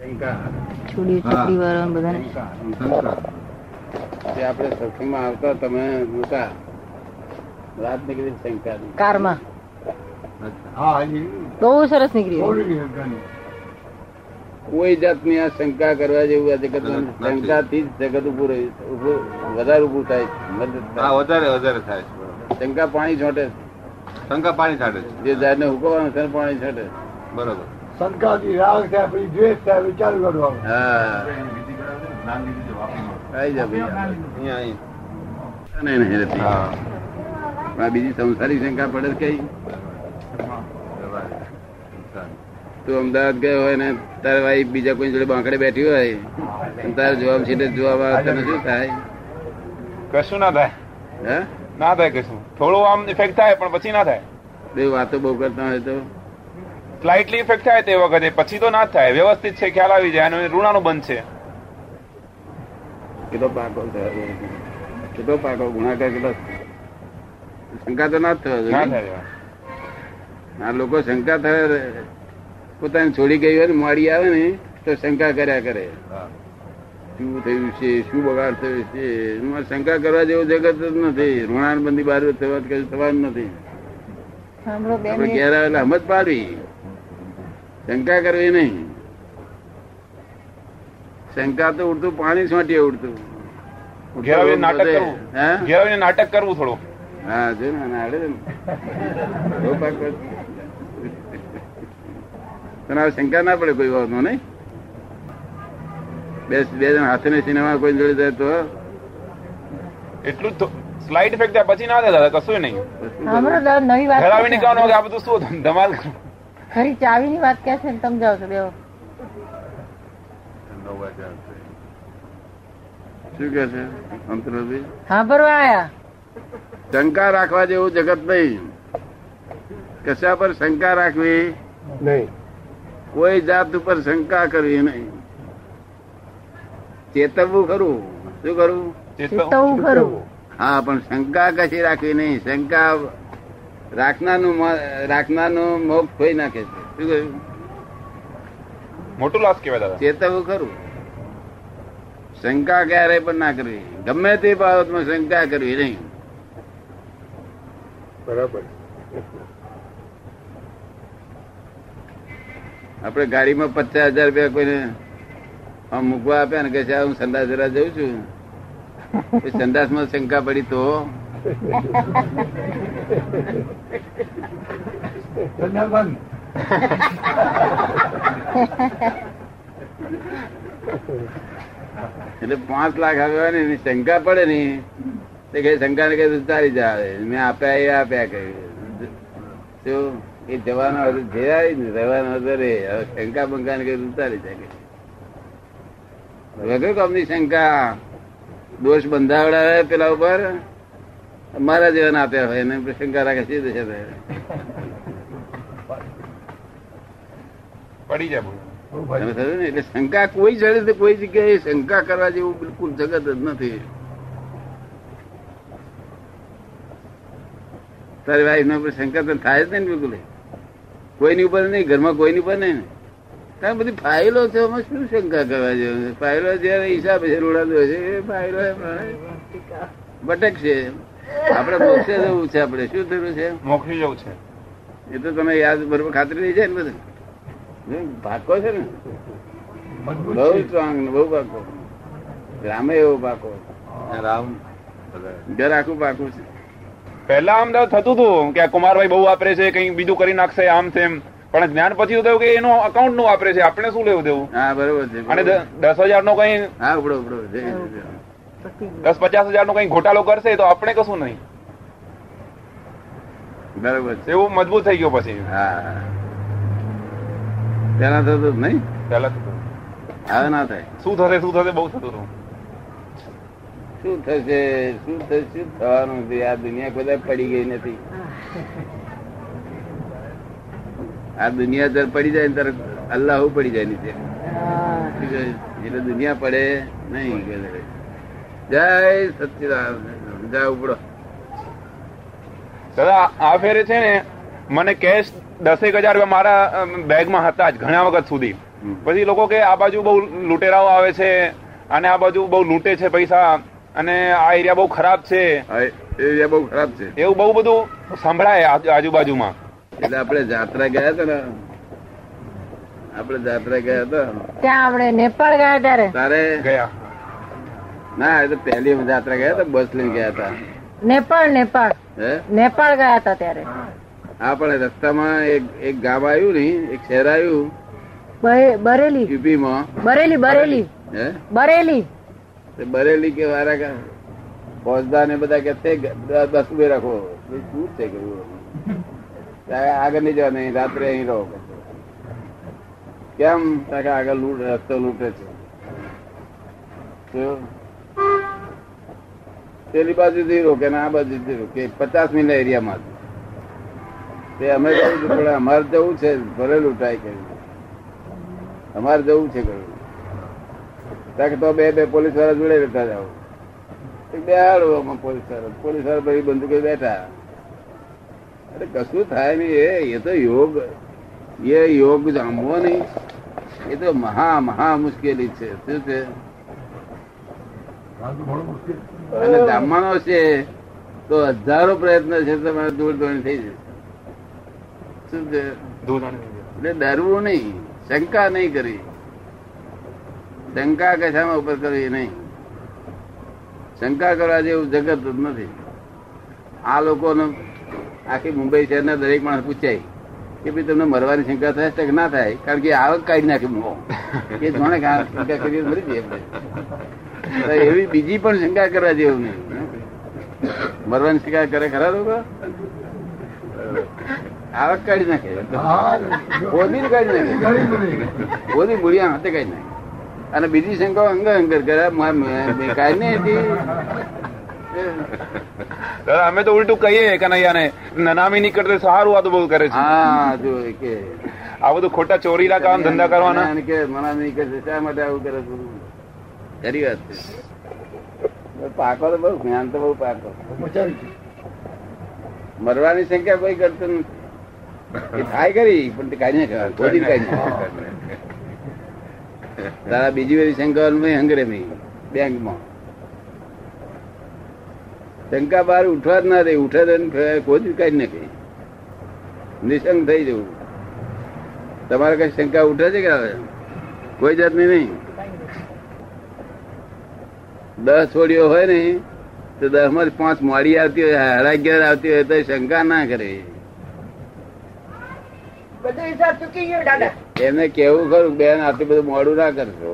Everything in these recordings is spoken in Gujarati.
છોડી છોકરી વાળા બધાને. જે આપણે સત્સંગમાં આવતા તમે મોટા રાત નીકળી શંકા કારમાં. બહુ સરસ નીકળી. કોઈ જાતની આ શંકા કરવા જેવું આ જગત શંકા થી જ જગત ઉભું રહ્યું વધારે ઉભું થાય છે. વધારે વધારે થાય છે શંકા પાણી છોટે શંકા પાણી છાંટે છે. જે ઝાડને હુકવવાનું છે પાણી છોટે બરોબર. શંકાથી રાગ છે પછી દ્વેષ છે વિચાર કરવાનો હા. બીજી સંસારી શંકા પડે કઈ? તું અમદાવાદ ગયો હોય ને તારે ભાઈ બીજા કોઈ જોડે બાંકડે બેઠી હોય તારે જવાબ છે જોવા આવે તને શું થાય? કશું ના થાય. હે? ના થાય કશું. થોડું આમ ઇફેક્ટ થાય પણ પછી ના થાય. બે વાતો બહુ કરતા હોય તો. સ્લાઇટલી ઇફેક્ટ થાય તે વખતે પછી તો ના થાય. વ્યવસ્થિત છે ખ્યાલ આવી જાય. અને ઋણાનું બંધ છે. કેટલો પાકો કેટલો પાકો? ગુણાકાર કેટલો? શંકા તો ના થયો આ લોકો શંકા થાય પોતાને છોડી ગઈ હોય ને મોડી આવે ને તો શંકા કર્યા કરે. શું થયું છે? શું બગાડ થયો છે? એમાં શંકા કરવા જેવું જગત જ નથી. ઋણાનબંધી બહાર થવા કશું થવાનું નથી. સાંભળો આપણે ઘેર આવેલા હમત પાડવી. શંકા કરવી નહીં. શંકા તો ઉડતું પાણી છોટીએ ઉડતું. નાટક કરવું. થોડું. હા જો ને ને શંકા ના પડે કોઈ વાતમાં નહીં? બે બે જણ હાથે સિનેમા કોઈ જોડે જાય તો? એટલું જ સ્લાઇડ ઇફેક્ટ પછી ના દે દાદા કશું નહીં. નવી વાત ઘર આવીને કહેવાનું આ બધું શું ધમાલ કરું. ખરી ચાવીની વાત કે છે ને સમજાવો છો બેવો શું કે છે અંતરભાઈ સાંભળવા આયા શંકા રાખવા જેવું જગત નહીં કશા પર શંકા રાખવી નહીં કોઈ જાત ઉપર શંકા કરવી નહીં ચેતવવું ખરું શું કરવું ચેતવવું ખરું હા પણ શંકા કશી રાખવી નહીં શંકા રાખનારનું રાખનારનું મોક્ષ ખોઈ નાખે છે. શું કહ્યું? મોટું લાસ કહેવાય દાદા. ચેતવું ખરું. શંકા ક્યારે પણ ના કરવી. ગમે તે બાબતમાં શંકા કરવી નહીં. બરાબર. આપણે ગાડીમાં પચાસ હજાર રૂપિયા કોઈને મૂકવા આપ્યા ને કે હું સંદાસ જરા જઉં છું. સંદાસમાં શંકા પડી તો એટલે પાંચ લાખ આવ્યા ને, એની શંકા પડે ને, તે કઈ શંકા ને કઈ તારી જાય મેં આપ્યા એ આપ્યા કહ્યું એ જવાનો હતો આવી ને, રહેવાનો હતો રે. હવે શંકા બંકા ને કઈ ઉતારી જાય. વગર કામની શંકા. દોષ બંધાવડાવે પેલા ઉપર. મારા જેવાને આપ્યા હોય એને શંકા રાખે છે પડી જાય એટલે શંકા કોઈ જડે કોઈ જગ્યાએ શંકા કરવા જેવું બિલકુલ જગત જ નથી. તારી વાઈફ ના ઉપર શંકા તો થાય જ નહીં ને બિલકુલ. કોઈની ઉપર નહીં ઘરમાં કોઈની ઉપર નહીં તારે બધી ફાઇલો છે એમાં શું શંકા કરવા જેવું ફાઇલો જયારે હિસાબ છે રોડાદો છે એ ફાઇલો બટક છે. આપણે મોક્ષે જવું છે આપડે શું થયું છે? મોક્ષી જવું છે. એ તો તમે યાદ બરોબર ખાતરી થઈ જાય ને બધું? પાકો છે ને? બહુ છે. સ્ટ્રોંગ ને બહુ પાકો રામે એવો પાકો રામ. ઘર આખું પાકું છે. પહેલા આમ થતું હતું કે આ કુમારભાઈ બહુ વાપરે છે કઈ બીજું કરી નાખશે આમ તેમ. પણ જ્ઞાન પછી થયું કે એનો અકાઉન્ટનું વાપરે છે આપણે શું લેવું દેવું? હા બરોબર છે અને દસ હજાર નો કઈ હા ઉપડો ઉપડો. જય જય. દસ પચાસ હજાર નો કઈ ઘોટાળો કરશે તો આપણે કશું નહીં. બરાબર એવું મજબૂત થઈ ગયો પછી. હા પેલા થતું નહીં? પેલા થતું. હવે ના થાય. શું થશે શું થશે બહુ થતું હતું. શું થશે શું થશે શું થવાનું છે? આ દુનિયા બધા પડી ગઈ નથી. આ દુનિયા જયારે પડી જાય ને ત્યારે અલ્લાહ પડી જાય નીચે. એટલે દુનિયા પડે નહીં. જય સચિદાન જય ઉપડો દાદા આ ફેરે છે ને મને કેશ દસેક હજાર રૂપિયા મારા બેગમાં હતા જ ઘણા વખત સુધી. પછી લોકો કે આ બાજુ બહુ લૂંટેરાઓ આવે છે અને આ બાજુ બહુ લૂંટે છે પૈસા અને આ એરિયા બહુ ખરાબ છે. એરિયા બહુ ખરાબ છે. એવું બહુ બધું સંભળાય આજુ- આજુબાજુમાં. એટલે આપણે જાત્રા ગયા હતા ને. આપણે જાત્રા ગયા હતા. ત્યાં આપણે નેપાળ ગયા ત્યારે. તારે? ગયા. ના એ તો પહેલી યાત્રા ગયા હતા બસ લઈને ગયા હતા. નેપાળ નેપાળ. નેપાળ ગયા હતા ત્યારે. હા પણ રસ્તામાં એક એક ગામ આવ્યું ને એક શહેર આવ્યું. બરેલી. યુપી માં બરેલી. બરેલી. બરેલી બરેલી કે વારા ફોજદાર ને બધા કે બસ ઉભે રાખો. શું છે ત્યાં આગળ નહીં જવા નહીં રાત્રે અહીં રહો. કેમ? આગળ લૂંટ રસ્તો લૂંટે છે? પેલી બાજુથી રોકે ને આ બાજુથી રોકે પચાસ મિનિટ એરિયામાં તે અમે કહ્યું પણ અમારે જવું છે ભલે લૂંટાય કે અમારે જવું છે કહ્યું ત્યાં તો બે બે પોલીસવાળા જોડે બેઠા જાવ બે હાડવામાં પોલીસવાળા પોલીસવાળા ભાઈ બંદૂકે બેઠા. અરે કશું થાય નહીં, એ એ તો યોગ, એ યોગ જામવો નહીં. એ તો મહા મહા મુશ્કેલી છે. શું છે? અને જામવાનો છે તો હજારો પ્રયત્ન છે તમારે દૂર દોડી થઈ જશે. શું છે? એટલે ડરવું નહીં શંકા નહીં કરી શંકા કશામાં ઉપર કરવી નહીં. શંકા કરવા જેવું જગત જ નથી. આ લોકોને આખી મુંબઈ શહેરના દરેક માણસ પૂછાય કે ભાઈ તમને મરવાની શંકા થાય છે કે ના થાય? કારણ કે આવક કાઢી નાખે મો એ જોણે શંકા કરીએ મરી જઈએ એવી બીજી પણ શંકા કરવા જેવું નહીં. મરવાની શંકા કરે ખરા લોકો? આવક કાઢી નાખે. હા કાઢી નાખે. નહીં. મૂળિયા હાથે કાઢી નાખે. અને બીજી શંકાઓ અંગ અંગર કરે. કાઢી દાદા, અમે તો ઉલટું કહીએ કનૈયાને નનામી નહીં કરते સારું આ તો બહુ કરે છે. હા જો કે. આ બધું ખોટા ચોરીના કામ ધંધા કરવાના. કે મના નહીં કરશે શા માટે આવું કરે ખરી વાત પાકો તો બહુ, જ્ઞાન તો બહુ પાકો. મરવાની સંખ્યા કોઈ કરતું નથી. થાય કરી પણ કાઢી નાખે પોદી કાઢી તારા બીજી બધી શંકા હંગરે મેં બેંકમાં. શંકા બહાર ઉઠવા જ ના દે, ઉઠે તો કોઈ કાઢી નાખે નિશંક થઈ જવું. તમારે કઈ શંકા ઉઠે છે કે હવે? કોઈ જાતની નહીં. દસ છોડીઓ હોય ને તો દસમાં પાંચ મોડી આવતી હોય સાડા અગિયાર આવતી હોય તો શંકા ના કરે. એમને કેવું ખરું બેન આટલું બધું મોડું ના કરશો.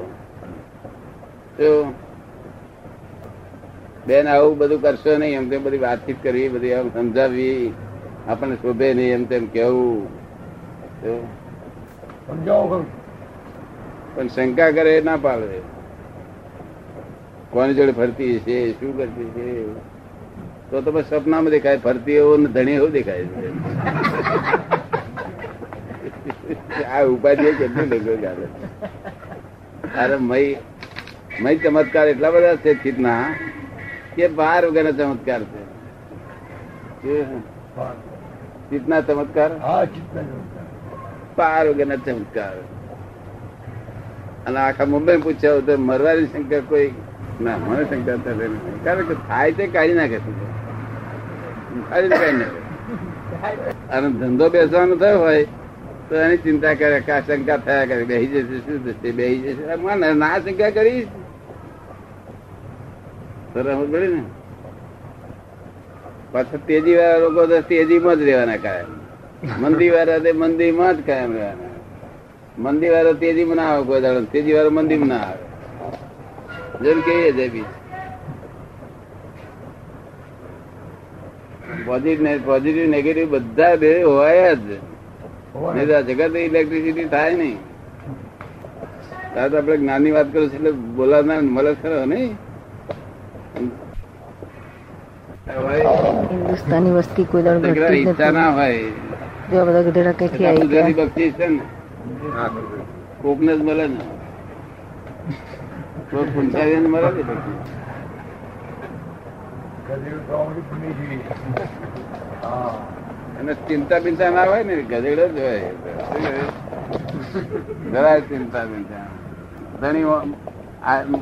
બેન આવું બધું કરશો નહીં એમ તેમ બધી વાતચીત કરવી બધી આમ સમજાવવી આપણને શોભે નહીં એમ તેમ કેવું. પણ શંકા કરે એ ના પાડે. કોની જોડે ફરતી છે શું કરતી છે તો તમે સપનામાં દેખાય ફરતી એવો ને ધણી એવું દેખાય છે. આ ઉપાધિ કેટલી લોકો ચાલે અરે મય મય ચમત્કાર એટલા બધા છે ચિતના કે બાર વગેરે ચમત્કાર છે? ચિતના ચમત્કાર? હા ચિંતા નહીં. પાર વગરના ચમત્કાર. અને આખા મુંબઈ પૂછ્યા તો મરવાની શંકા કોઈ ના, મને શંકા થશે નહીં કારણ કે થાય તે કાઢી નાખે કાઢી નાખે. અને ધંધો બેસવાનો થયો હોય, તો એની ચિંતા કરે કે શંકા થયા કરે. બેસી જશે, શું થશે? બેસી જશે. મને ના શંકા કરીશ? સરસ પડી ને? પાછા તેજી વાળા લોકો તો તેજીમાં જ રહેવાના કાયમ. મંદી વાળા તે મંદીમાં જ કાયમ રહેવાના. મંદી વાળો તેજીમાં ના આવે કોઈ દાડો. તેજી વાળો મંદીમાં ના આવે. જેમ કે એ જ પોઝિટિવ પોઝિટિવ નેગેટિવ બધા બે હોય જ. નહીં તો જગત ઇલેક્ટ્રિસિટી થાય નહીં. ત્યારે તો આપણે જ્ઞાનની વાત કરું છું એટલે બોલાવનાર મળે ખરો નહીં. હિન્દુસ્તાની વસ્તી કોઈ ઈચ્છા ના હોય. જો બધા ગધેડા કઈથી આવી ગયા. બક્ષીસ છે ને. કોકને જ મળે ને. પૂંછાવીને અને ચિંતા બિંતા ના હોય ને ગધેડો જ હોય. જરાય ચિંતા બિંતા. ધણી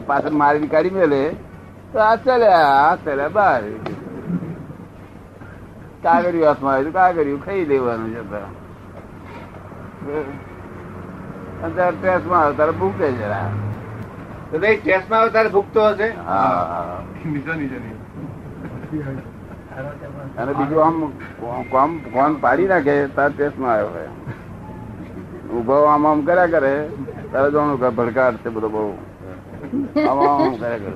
પાછળ મારી કાઢી મેલે. તો આ ચાલ્યા આ ચાલ્યા બહાર કાગળિયું હાથમાં આવ્યું કાગળિયું ખાઈ લેવાનું જતા અત્યારે ટ્રેસમાં આવે તારે ભૂકે જરા તો ટેસ્ટમાં ભૂખતો હશે? અને બીજું આમ કોમ કોણ પાડી નાખે તાર ટેસ્ટમાં આવ્યો હોય. ઊભો આમ આમ કર્યા કરે તારે જોવાનું કે ભડકાટ છે બધો બહુ. આમ આમ કર્યા કરે.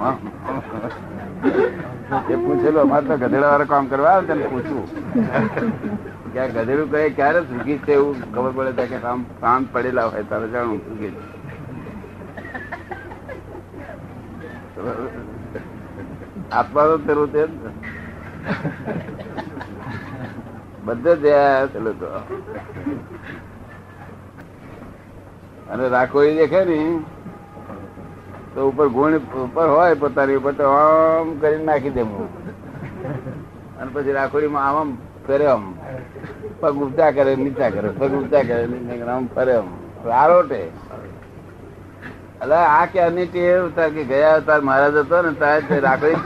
હા. એ પૂછેલું અમારે તો ગધેડા વાળા કામ કરવા આવે તેને પૂછવું. ક્યાં ગધેડું કહે ક્યારે સુખી છે એવું ખબર પડે ત્યાં કે કામ કામ પડેલા હોય તારે જાણવું સુખી છે. તો પેલું તે બધે જ પેલું તો. અને રાખોડી દેખે ને, તો ઉપર ગુણ ઉપર હોય પોતાની ઉપર તો આમ કરીને નાખી દેવું અને પછી રાખોડીમાં આમ આમ ફેરે આમ. પગ ઊંચા કરે, નીચા કરે, પગ ઊંચા કરે, નીચા કરે, આમ ફરે આમ. આરોટે અલા, આ કે આની ટેવ તાર કે ગયા અવતાર મહારાજ હતો ને, તાર રાખડી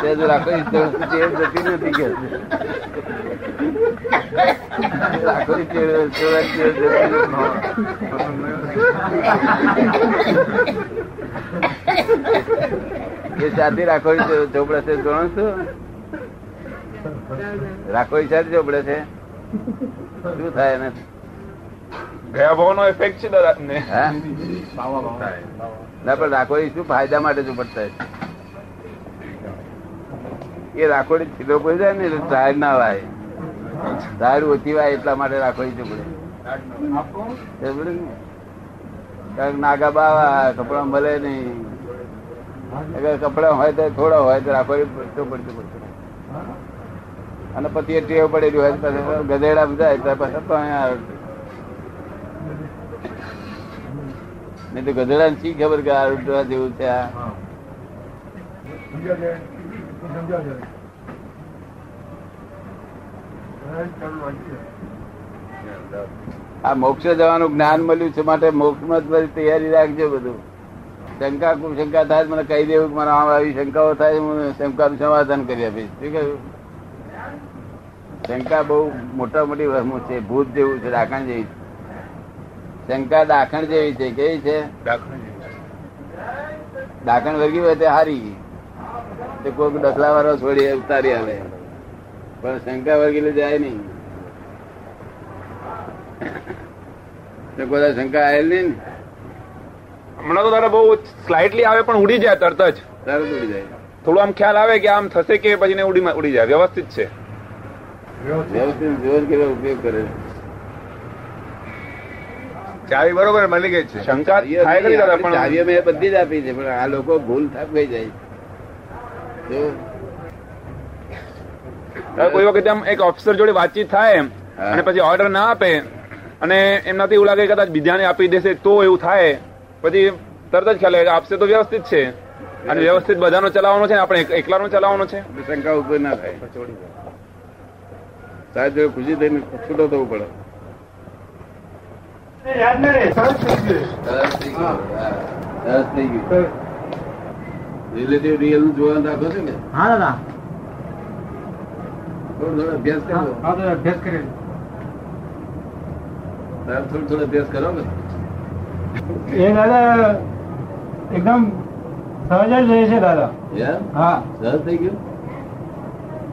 તે જ રાખડી ટેવ જતી નથી કે. રાખડી ટેવ જતી નથી. એ સાથે રાખડી ચોપડે છે, જોણો છો? રાખડી સાથે ચોપડે છે? શું થાય એને? ગયા ભાવનો ઇફેક્ટ છે દાદા ના પણ રાખોડી શું ફાયદા માટે જો પડતા એ રાખોડી છીલો પડી જાય ને એટલે ના વાય. ઝાડ ઓછી વાય એટલા માટે રાખોડી સમજ્યું કારણ નાગા બાવા કપડા મળે નહીં. અગર કપડા હોય તો થોડા હોય તો રાખોડી પડતો પડતો પડતો અને પછી એ ટેવ પડેલી હોય ગધેડા જાય તો પછી તો અહીંયા નહીં તો ગધેડા શી ખબર કે આ જેવું છે આ. આ મોક્ષ જવાનું જ્ઞાન મળ્યું છે માટે મોક્ષમાં બધી તૈયારી રાખજો બધું. શંકા શંકા થાય મને કહી દેવું મને આમ આવી શંકાઓ થાય હું શંકાનું સમાધાન કરી આપીશ. શું કહ્યું? શંકા બહુ મોટા મોટી વસ્તુ છે ભૂત જેવું છે દાખણ જેવી છે. શંકા દાખણ જેવી છે કેવી છે? દાખણ વર્ગી હોય તે હારી. તે કોઈક ડખલા વાળો છોડી ઉતારી આવે. પણ શંકા વર્ગી જાય નહીં. કોઈ શંકા આવેલી નહીં હમણાં તો તારે બહુ સ્લાઇટલી આવે પણ ઉડી જાય તરત જ. તરત ઉડી જાય. થોડું આમ ખ્યાલ આવે કે આમ થશે કે પછી ને ઉડી ઉડી જાય. વ્યવસ્થિત છે. વ્યવસ્થિત. જોર કેવો ઉપયોગ કરે? ચાવી બરોબર મળી ગઈ છે. શંકા થાય ખરી દાદા પણ ચાવીઓ મેં બધી જ આપી છે પણ આ લોકો ભૂલ થઈ જાય કોઈ વખતે આમ એક ઓફિસર જોડે વાતચીત થાય અને પછી ઓર્ડર ના આપે અને એમનાથી એવું લાગે કદાચ બીજાને આપી દેશે તો એવું થાય. પછી તરત જ ખ્યાલ આપશે તો વ્યવસ્થિત છે. અને વ્યવસ્થિત બધાનો ચલાવવાનો છે આપણે એક- એકલાનો ચલાવવાનો છે. શંકા ઉપર ના થાય. જોડે ખુશી થઈને છૂટો થવું પડે. યાદ ના રહે સરસ થઈ ગયું. સરસ થઈ ગયું. હા, સરસ થઈ ગયું રિલેટિવ રિયલનું જોવાનું રાખો છો ને હા દાદા થોડો થોડો અભ્યાસ કરો હા તો અભ્યાસ કરે તારે થોડો થોડો અભ્યાસ કરો ને એ દાદા એકદમ સહજ જ રહે છે દાદા યાર હા સરસ થઈ ગયું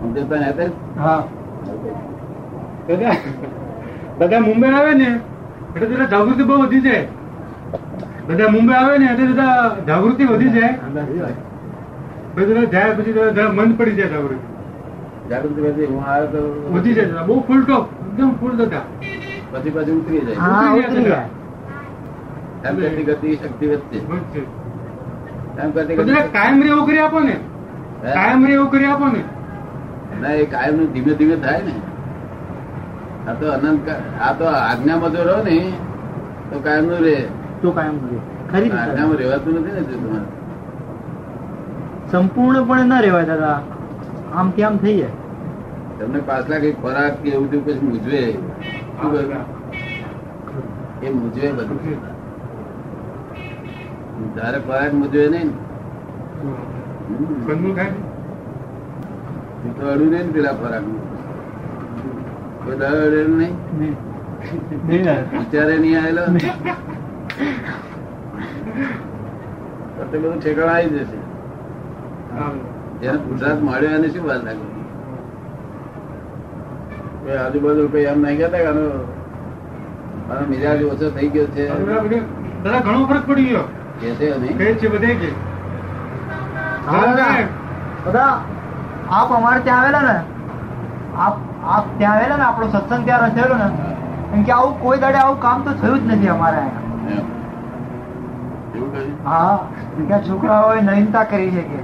સમજતા ને હતા હા દાદા દાદા મુંબઈ આવે ને એટલે બધા જાગૃતિ બહુ વધી જાય. બધા મુંબઈ આવે ને એટલે બધા જાગૃતિ વધી જાય. પછી જાય પછી મન પડી જાય જાગૃતિ. જાગૃતિ વધી હું આવ્યો તો વધી જાય બહુ ફૂલ ટોપ એકદમ ફૂલ થતા પછી પછી ઉતરી જાય. ઉતરી જાય. એમ કરતી ગતિ શક્તિ વધશે. એમ કરતી કાયમ રે એવું કરી આપો ને? કાયમ રે એવું કરી આપો ને. ના એ કાયમ ધીમે ધીમે થાય ને. આ તો અનંત આ તો આજ્ઞામાં જો રહો ને તો કાયમનું રે. તો કાયમ રે. ખરી. આજ્ઞામાં રહેવાતું નથી ને તમારે. સંપૂર્ણપણે ના રહેવાય દાદા. આમ કેમ થઈ જાય? તમને પાછલા કઈ ખોરાક કે એવું બધું પછી મૂજવે એ મૂજવે બધું. તારે ખોરાક મૂજવે નહીં ને? અડું નહીં ને પેલા ખોરાક કોઈ દાડો નહીં આવેલો? બધું ઠેકાણ આવી જશે. જેને પુરુષાર્થ મળ્યો એને શું વાત લાગે? કોઈ આજુબાજુ કઈ એમ નહીં કહેતા કે આનો આનો મિજાજ ઓછો થઈ ગયો છે? દાદા ઘણો ફરક પડી ગયો. કે છે નહીં કહે છે બધે કે. હા, દાદા. બધા આપ અમારે ત્યાં આવેલા ને? આપ આપ ત્યાં આવેલા ને આપણો સત્સંગ ત્યાં રચેલો ને એમ કે આવું કોઈ દાડે આવું કામ તો થયું જ નથી અમારે હા. ત્યાં છોકરાઓએ નવીનતા કરી છે કે.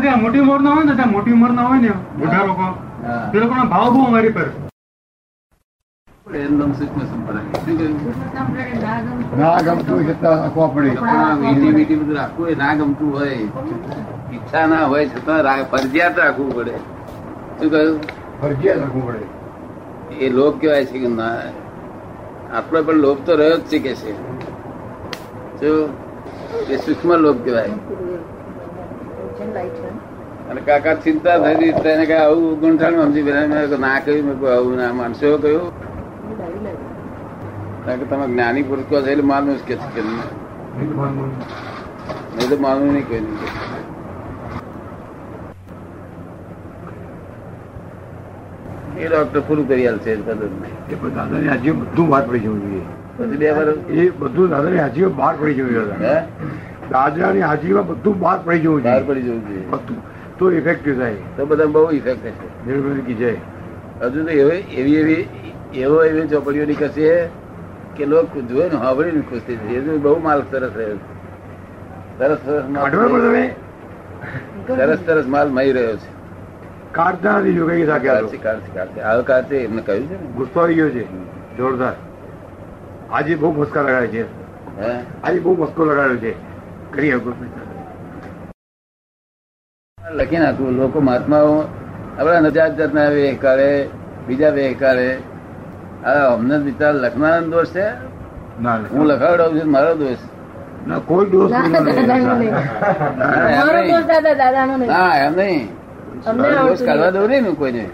ત્યાં મોટી ઉંમર ના હોય ને ત્યાં મોટી ઉંમર ના હોય ને બધા લોકો. એ લોકોનો ભાવ બહુ અમારી પર. એનું સૂક્ષ્મ સંપ્રદાય. ના ગમતું હોય છતાં રાખવા પડે. આ બધું રાખવું એ ના ગમતું હોય ઈચ્છા ના હોય છતાં રા- ફરજિયાત રાખવું પડે. શું કહ્યું? ફરજિયાત રાખવું પડે. એ લોભ કહેવાય છે કે ના? આપણો પણ લોભ તો રહ્યો જ છે કે છે. જો એ સૂક્ષ્મ લોભ કહેવાય. અને કાકા ચિંતા થઈ તેને કઈ આવું ગુંઠાણ સમજી પેલા ના કહ્યું મેં આવું ના. માનસો કહ્યું? કારણ કે તમે જ્ઞાની પુરુષ કહો છો એટલે માનવું જ કે છે કે નહીં નહીં તો માનવું નહીં. કોઈ નહીં એ ડોક્ટર પૂરું કરી આલશે એ દાદાની હાજી બધું બહાર પડી જવું જોઈએ. પછી બે વાર એ બધું દાદાની હાજીમાં બહાર પડી જવું જોઈએ દાદાની હાજીમાં બધું બહાર પડી જવું બહાર પડી જવું જોઈએ. બધું. તો ઇફેક્ટિવ થાય. તો બધા બહુ ઇફેક્ટ થશે નિર્ભય કી જય હજુ તો એવી એવી એવી એવો એવી ચોપડીઓ નીકળશે કે લોકો જોવે ને સાંભળીને ખુશ થઈ જાય. બહુ માલ સરસ રહ્યો સરસ સરસ માલ સરસ સરસ માલ મળી રહ્યો છે. કાઢતા નથી જો કઈ કાઢશે એમને કહ્યું છે ગુસ્સો આવી ગયો છે. જોરદાર. આજે બહુ મસ્કા લગાડે છે. આજે બહુ મસ્કો લગાડ્યો છે. કરી લખી નાખું. લોકો મહાત્માઓ આપણા જાત જાતના વેહકાળે બીજા વેહકારે આ અમને વિચાર લખનાર દોષ છે? ના હું લખાવડાવું છું મારો દોષ. ના કોઈ દોષ નહીં. ના, એમ નહીં. દોષ કાઢવા દઉં નહીં કોઈને?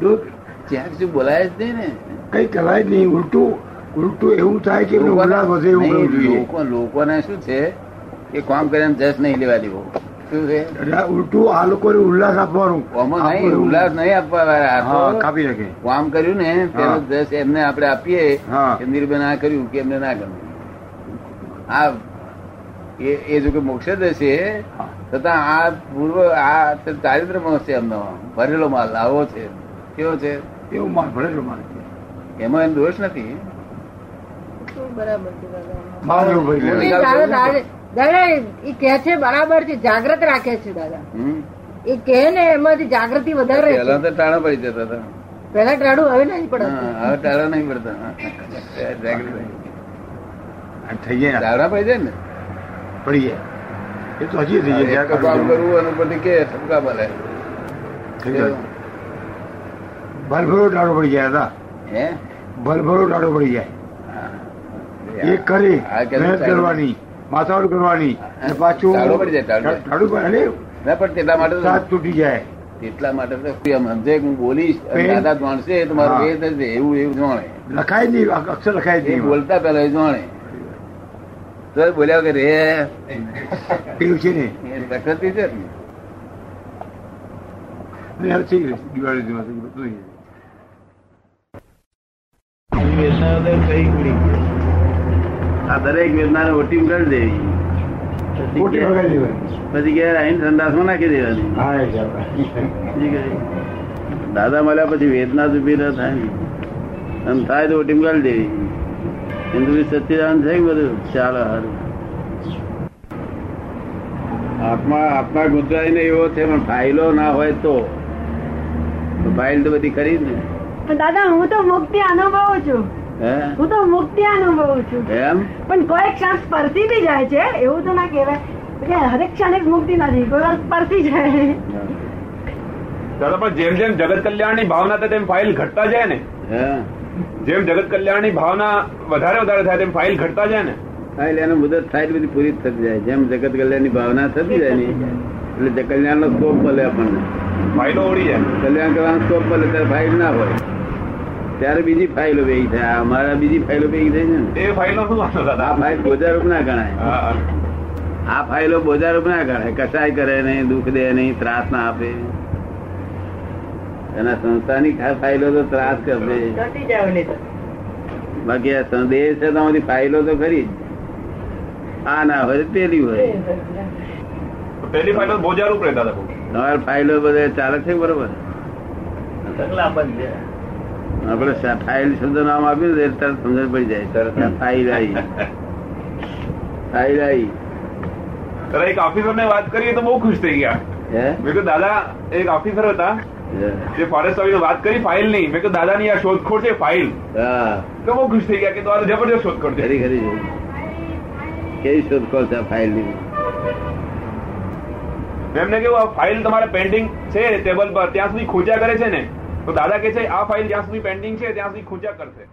દોષ ત્યાં બોલાય જ નહીં ને? કઈ કરાય નહીં ઉલટું ઉલટું એવું થાય કે એમને ઉલ્લાસ વધે એવું કરવું નહીં, જોઈએ લોકો લોકોને શું છે કે કામ કરીને જસ નહીં લેવા દેવો ઉલટું આ ઉલ્લાસ આપવાનું. આમાં નહીં ઉલ્લાસ નહીં આપવા વાળા. કાપી નાખે કામ કર્યું ને તેનો હા. જસ એમને આપણે આપીએ કે નિર્ભય ના કર્યું કે એમને ના ગમ્યું આ એ એ જો કે મોક્ષ જ હશે છતાં આ પૂર્વ આ ચારિત્ર છે એમનો. ભરેલો માલ આવો છે. કેવો છે? એવું માલ ભરેલો માલ છે. એમાં એમ દોષ નથી. બરાબર છે જાગ્રત રાખે છે દાદા. એ કે ને એમાંથી જાગૃતિ વધારે પેલા તો ટાણા પડી જતા હતા. પેલા ટાળું હવે નહીં પડે હવે ટાળા નહીં પડતા. જાગૃત થઈ જાય ને, ટાળા પડી જાય ને? પડી જાય એ તો હજી થઈ જાય કામ કરવું અને પછી કે ઠપકા મળે. ભલભરો ટાળો પડી જાય હતા હે? ભલભરો ટાળો પડી જાય. એ કરી મહેનત કરવાની માથાવડ કરવાની અને પાછું ટાળો પડી જાય, ટાળો. પડે ના પણ તેટલા માટે સાથ તૂટી જાય. એટલા માટે સમજે હું બોલીશ દાદા જાણશે તમારું છે. એવું એવું જાણે. લખાય નહીં અક્ષર લખાય નહીં બોલતા પેલા એ જાણે. તો બોલ્યા કે રે પેલું છે ને? પ્રકૃતિ છે ને. હવે થઈ ગયું દિવાળી દિવસ બધું આ દરેક વેદના ઓટી કરી દેવી. પછી કે- આઈને સંડાસમાં નાખી દેવાની? દાદા મળ્યા પછી વેદના જ ઊભી ન થાય. ને. થાય તો ઓટી કરી દેવી. હિન્દુ સત્યદાન થઈ બધું? ચાલો સારું આત્મા આત્મા ગુજરાતી એવો છે પણ ફાઇલો ના હોય તો? ફાઇલ તો બધી ખરી ને. દાદા હું તો મુક્તિ અનુભવું છું. હું? તો મુક્તિ અનુભવું છું. એમ? પણ કોઈ ક્ષણ સ્પર્શી બી જાય છે એવું તો ના કહેવાય. કે હરેક ક્ષણે એક મુક્તિ નથી કોઈ વાર સ્પર્શી જાય. દાદા પણ જેમ જેમ જગત કલ્યાણની ભાવના થાય તેમ ફાઇલ ઘટતા જાય ને. હા? જેમ જગત કલ્યાણની ભાવના વધારે વધારે થાય તેમ ફાઇલ ઘટતા જાય ને. ફાઇલ એનો મુદત થાય બધી પૂરી થતી જાય. જેમ જગત કલ્યાણની ભાવના થતી જાય ને એટલે કલ્યાણ નો સ્કોપ મળે આપણને. ફાઇલો ઓળી જાય. કલ્યાણ કરવાનો સ્કોપ મળે ત્યારે ફાઇલ ના હોય. ત્યારે બીજી ફાઇલો ભેગી થાય. અમારા બીજી ફાઇલો ભેગી થઈ છે ને. એ ફાઇલો શું આ ફાઇલ ફાઇલ બોજારૂપ ના ગણાય. આ ફાઇલો બોજારૂપ ના ગણાય. કસાય કરે નહીં દુઃખ દે નહીં ત્રાસ ના આપે. એના સંસ્થાની ફાઇલો તો ત્રાસ કરશે. બાકી આ સંદેશ છે તો ફાઇલો તો ખરી જ. આ ના હોય પેલી હોય. પેલી ફાઇલો બોજારૂપ રહેતા તમારે ફાઇલો બધે ચાલે છે બરોબર? આપડે ફાઇલ શબ્દ નામ આપ્યું ને તરત સમજણ પડી જાય. તરત ફાઇલ આવી ફાઇલ આવી એક ઓફિસર ને વાત કરીએ તો બહુ ખુશ થઈ ગયા. હે? મેં કીધું દાદા એક ઓફિસર હતા. જે ફોરેસ્ટ ઓફિસર વાત કરી ફાઇલ નહીં. મેં કહ્યું દાદાની આ શોધખોળ છે ફાઇલ તો બહુ ખુશ થઈ ગયા કે તમારે જબરજસ્ત શોધખોળ છે. ખરી ખરી. કેવી શોધખોળ છે ફાઇલની? એમને કેવું આ ફાઇલ તમારે પેન્ડિંગ છે ટેબલ પર. ત્યાં સુધી ખોજા કરે છે ને? તો દાદા કે છે આ ફાઇલ જ્યાં સુધી પેન્ડિંગ છે ત્યાં સુધી ખૂંચા કરશે.